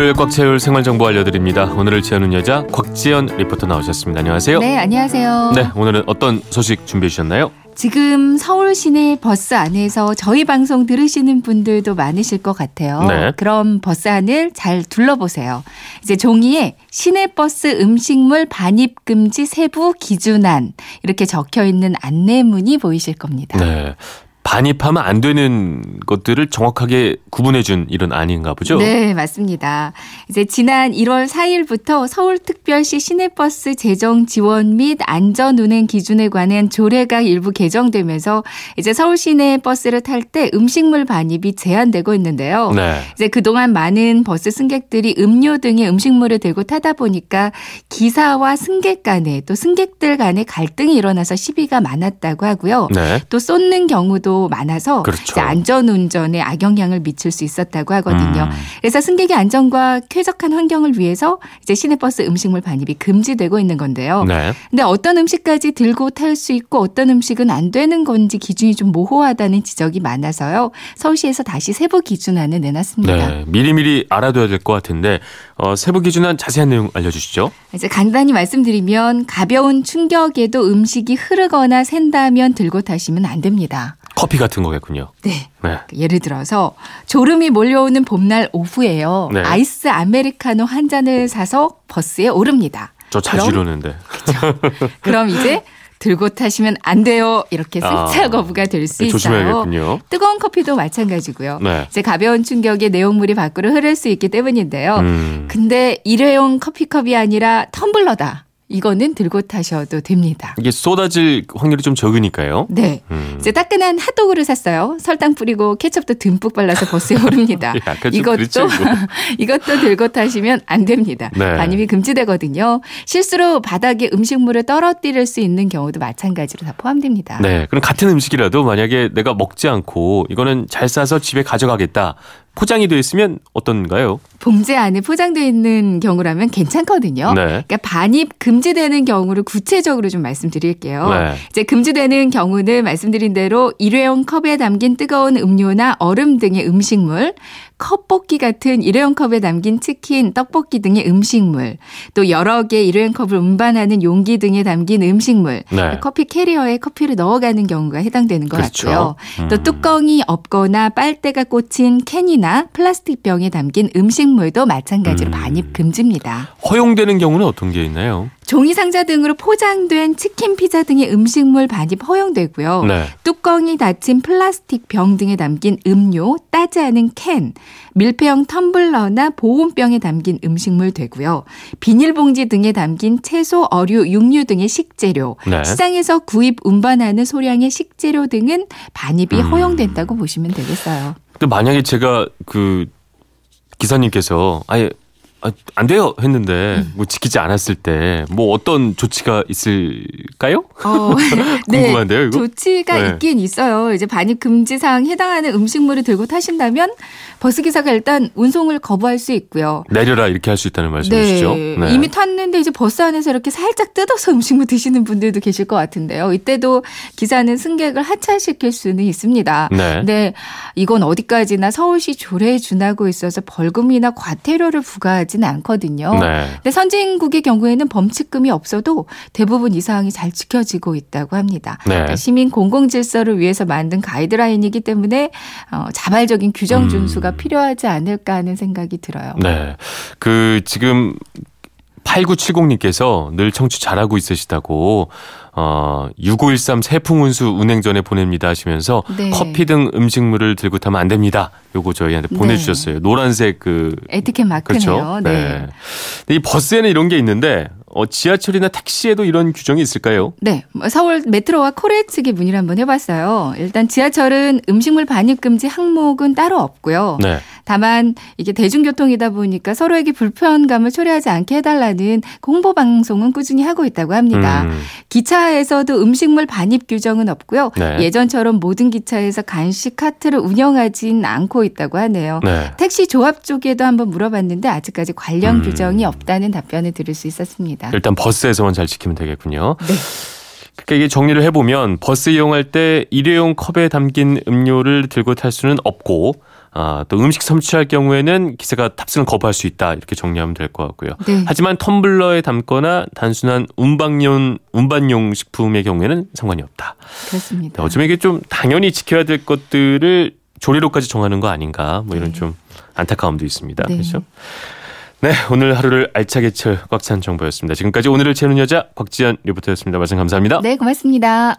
오늘을 꽉 채울 생활 정보 알려드립니다. 오늘을 채우는 여자 곽지연 리포터 나오셨습니다. 안녕하세요. 네, 안녕하세요. 네, 오늘은 어떤 소식 준비해 주셨나요? 지금 서울 시내 버스 안에서 저희 방송 들으시는 분들도 많으실 것 같아요. 네. 그럼 버스 안을 잘 둘러보세요. 이제 종이에 시내 버스 음식물 반입 금지 세부 기준안 이렇게 적혀 있는 안내문이 보이실 겁니다. 네. 반입하면 안 되는 것들을 정확하게 구분해 준 이런 안인가 보죠? 네, 맞습니다. 이제 지난 1월 4일부터 서울특별시 시내버스 재정 지원 및 안전 운행 기준에 관한 조례가 일부 개정되면서 이제 서울 시내 버스를 탈 때 음식물 반입이 제한되고 있는데요. 네. 이제 그동안 많은 버스 승객들이 음료 등의 음식물을 들고 타다 보니까 기사와 승객 간에 또 승객들 간에 갈등이 일어나서 시비가 많았다고 하고요. 네. 또 쏟는 경우도 많아서 그렇죠. 이제 안전 운전에 악영향을 미칠 수 있었다고 하거든요. 음. 그래서 승객의 안전과 쾌적한 환경을 위해서 이제 시내버스 음식물 반입이 금지되고 있는 건데요. 네. 근데 어떤 음식까지 들고 탈 수 있고 어떤 음식은 안 되는 건지 기준이 좀 모호하다는 지적이 많아서요. 서울시에서 다시 세부 기준안을 내놨습니다. 네. 미리미리 알아둬야 될 것 같은데 어, 세부 기준안 자세한 내용 알려주시죠. 이제 간단히 말씀드리면 가벼운 충격에도 음식이 흐르거나 샌다면 들고 타시면 안 됩니다. 커피 같은 거겠군요. 네. 네. 예를 들어서 졸음이 몰려오는 봄날 오후에요. 네. 아이스 아메리카노 한 잔을 사서 버스에 오릅니다. 저 자주 그럼? 이러는데. 그럼 이제 들고 타시면 안 돼요. 이렇게 아. 승차 거부가 될수 네, 있어요. 조심해야겠군요. 뜨거운 커피도 마찬가지고요. 네. 이제 가벼운 충격에 내용물이 밖으로 흐를 수 있기 때문인데요. 음. 근데 일회용 커피컵이 아니라 텀블러다. 이거는 들고 타셔도 됩니다. 이게 쏟아질 확률이 좀 적으니까요. 네. 음. 이제 따끈한 핫도그를 샀어요. 설탕 뿌리고 케첩도 듬뿍 발라서 버스에 오릅니다. 이것도 그렇죠. 이것도 들고 타시면 안 됩니다. 네. 반입이 금지되거든요. 실수로 바닥에 음식물을 떨어뜨릴 수 있는 경우도 마찬가지로 다 포함됩니다. 네. 그럼 같은 음식이라도 만약에 내가 먹지 않고 이거는 잘 싸서 집에 가져가겠다. 포장이 되어 있으면 어떤가요? 봉제 안에 포장되어 있는 경우라면 괜찮거든요. 네. 그러니까 반입 금지되는 경우를 구체적으로 좀 말씀드릴게요. 네. 이제 금지되는 경우는 말씀드린 대로 일회용 컵에 담긴 뜨거운 음료나 얼음 등의 음식물, 컵볶이 같은 일회용 컵에 담긴 치킨, 떡볶이 등의 음식물, 또 여러 개 일회용 컵을 운반하는 용기 등에 담긴 음식물, 네. 커피 캐리어에 커피를 넣어가는 경우가 해당되는 것 그렇죠. 같고요. 음. 또 뚜껑이 없거나 빨대가 꽂힌 캔이나 플라스틱 병에 담긴 음식물도 마찬가지로 음. 반입 금지입니다. 허용되는 경우는 어떤 게 있나요? 종이 상자 등으로 포장된 치킨, 피자 등의 음식물 반입 허용되고요. 네. 뚜껑이 닫힌 플라스틱 병 등에 담긴 음료, 따지 않은 캔, 밀폐형 텀블러나 보온병에 담긴 음식물 되고요. 비닐봉지 등에 담긴 채소, 어류, 육류 등의 식재료, 네. 시장에서 구입, 운반하는 소량의 식재료 등은 반입이 음. 허용된다고 보시면 되겠어요. 근데 만약에 제가 그 기사님께서 아예 아, 안 돼요 했는데 음. 뭐 지키지 않았을 때 뭐 어떤 조치가 있을까요? 어, 궁금한데요, 이거? 조치가 네. 있긴 있어요. 이제 반입 금지 사항 해당하는 음식물을 들고 타신다면 버스 기사가 일단 운송을 거부할 수 있고요. 내려라 이렇게 할 수 있다는 말씀이시죠? 네. 이미 탔는데 이제 버스 안에서 이렇게 살짝 뜯어서 음식물 드시는 분들도 계실 것 같은데요. 이때도 기사는 승객을 하차시킬 수는 있습니다. 네. 근데 이건 어디까지나 서울시 조례에 준하고 있어서 벌금이나 과태료를 부과하지 는 않거든요. 네. 근데 선진국의 경우에는 범칙금이 없어도 대부분 이 사항이 잘 지켜지고 있다고 합니다. 네. 그러니까 시민 공공 질서를 위해서 만든 가이드라인이기 때문에 어, 자발적인 규정 준수가 필요하지 않을까 하는 생각이 들어요. 음. 네. 그 지금 8970님께서 늘 청취 잘하고 있으시다고 어 6513 세풍운수 운행 전에 보냅니다 하시면서 네. 커피 등 음식물을 들고 타면 안 됩니다. 요거 저희한테 네. 보내주셨어요. 노란색 그 에티켓 마크네요. 그렇죠. 네. 근데 이 버스에는 이런 게 있는데 어, 지하철이나 택시에도 이런 규정이 있을까요? 네, 뭐 서울 메트로와 코레 측에 문의를 한번 해봤어요. 일단 지하철은 음식물 반입 금지 항목은 따로 없고요. 네. 다만 이게 대중교통이다 보니까 서로에게 불편감을 초래하지 않게 해달라는 홍보 방송은 꾸준히 하고 있다고 합니다. 음. 기차 에서도 음식물 반입 규정은 없고요. 네. 예전처럼 모든 기차에서 간식 카트를 운영하진 않고 있다고 하네요. 네. 택시 조합 쪽에도 한번 물어봤는데 아직까지 관련 음. 규정이 없다는 답변을 들을 수 있었습니다. 일단 버스에서만 잘 지키면 되겠군요. 네. 그러니까 이게 정리를 해보면 버스 이용할 때 일회용 컵에 담긴 음료를 들고 탈 수는 없고 아, 또 음식 섭취할 경우에는 기세가 탑승을 거부할 수 있다. 이렇게 정리하면 될 것 같고요. 네. 하지만 텀블러에 담거나 단순한 운반용 운반용 식품의 경우에는 상관이 없다. 그렇습니다. 네, 어쩌면 이게 좀 당연히 지켜야 될 것들을 조례로까지 정하는 거 아닌가. 뭐 이런 네. 좀 안타까움도 있습니다. 네. 그렇죠? 네, 오늘 하루를 알차게 채울 꽉찬 정보였습니다. 지금까지 오늘을 채우는 여자 곽지연 리포터였습니다. 말씀 감사합니다. 네, 고맙습니다.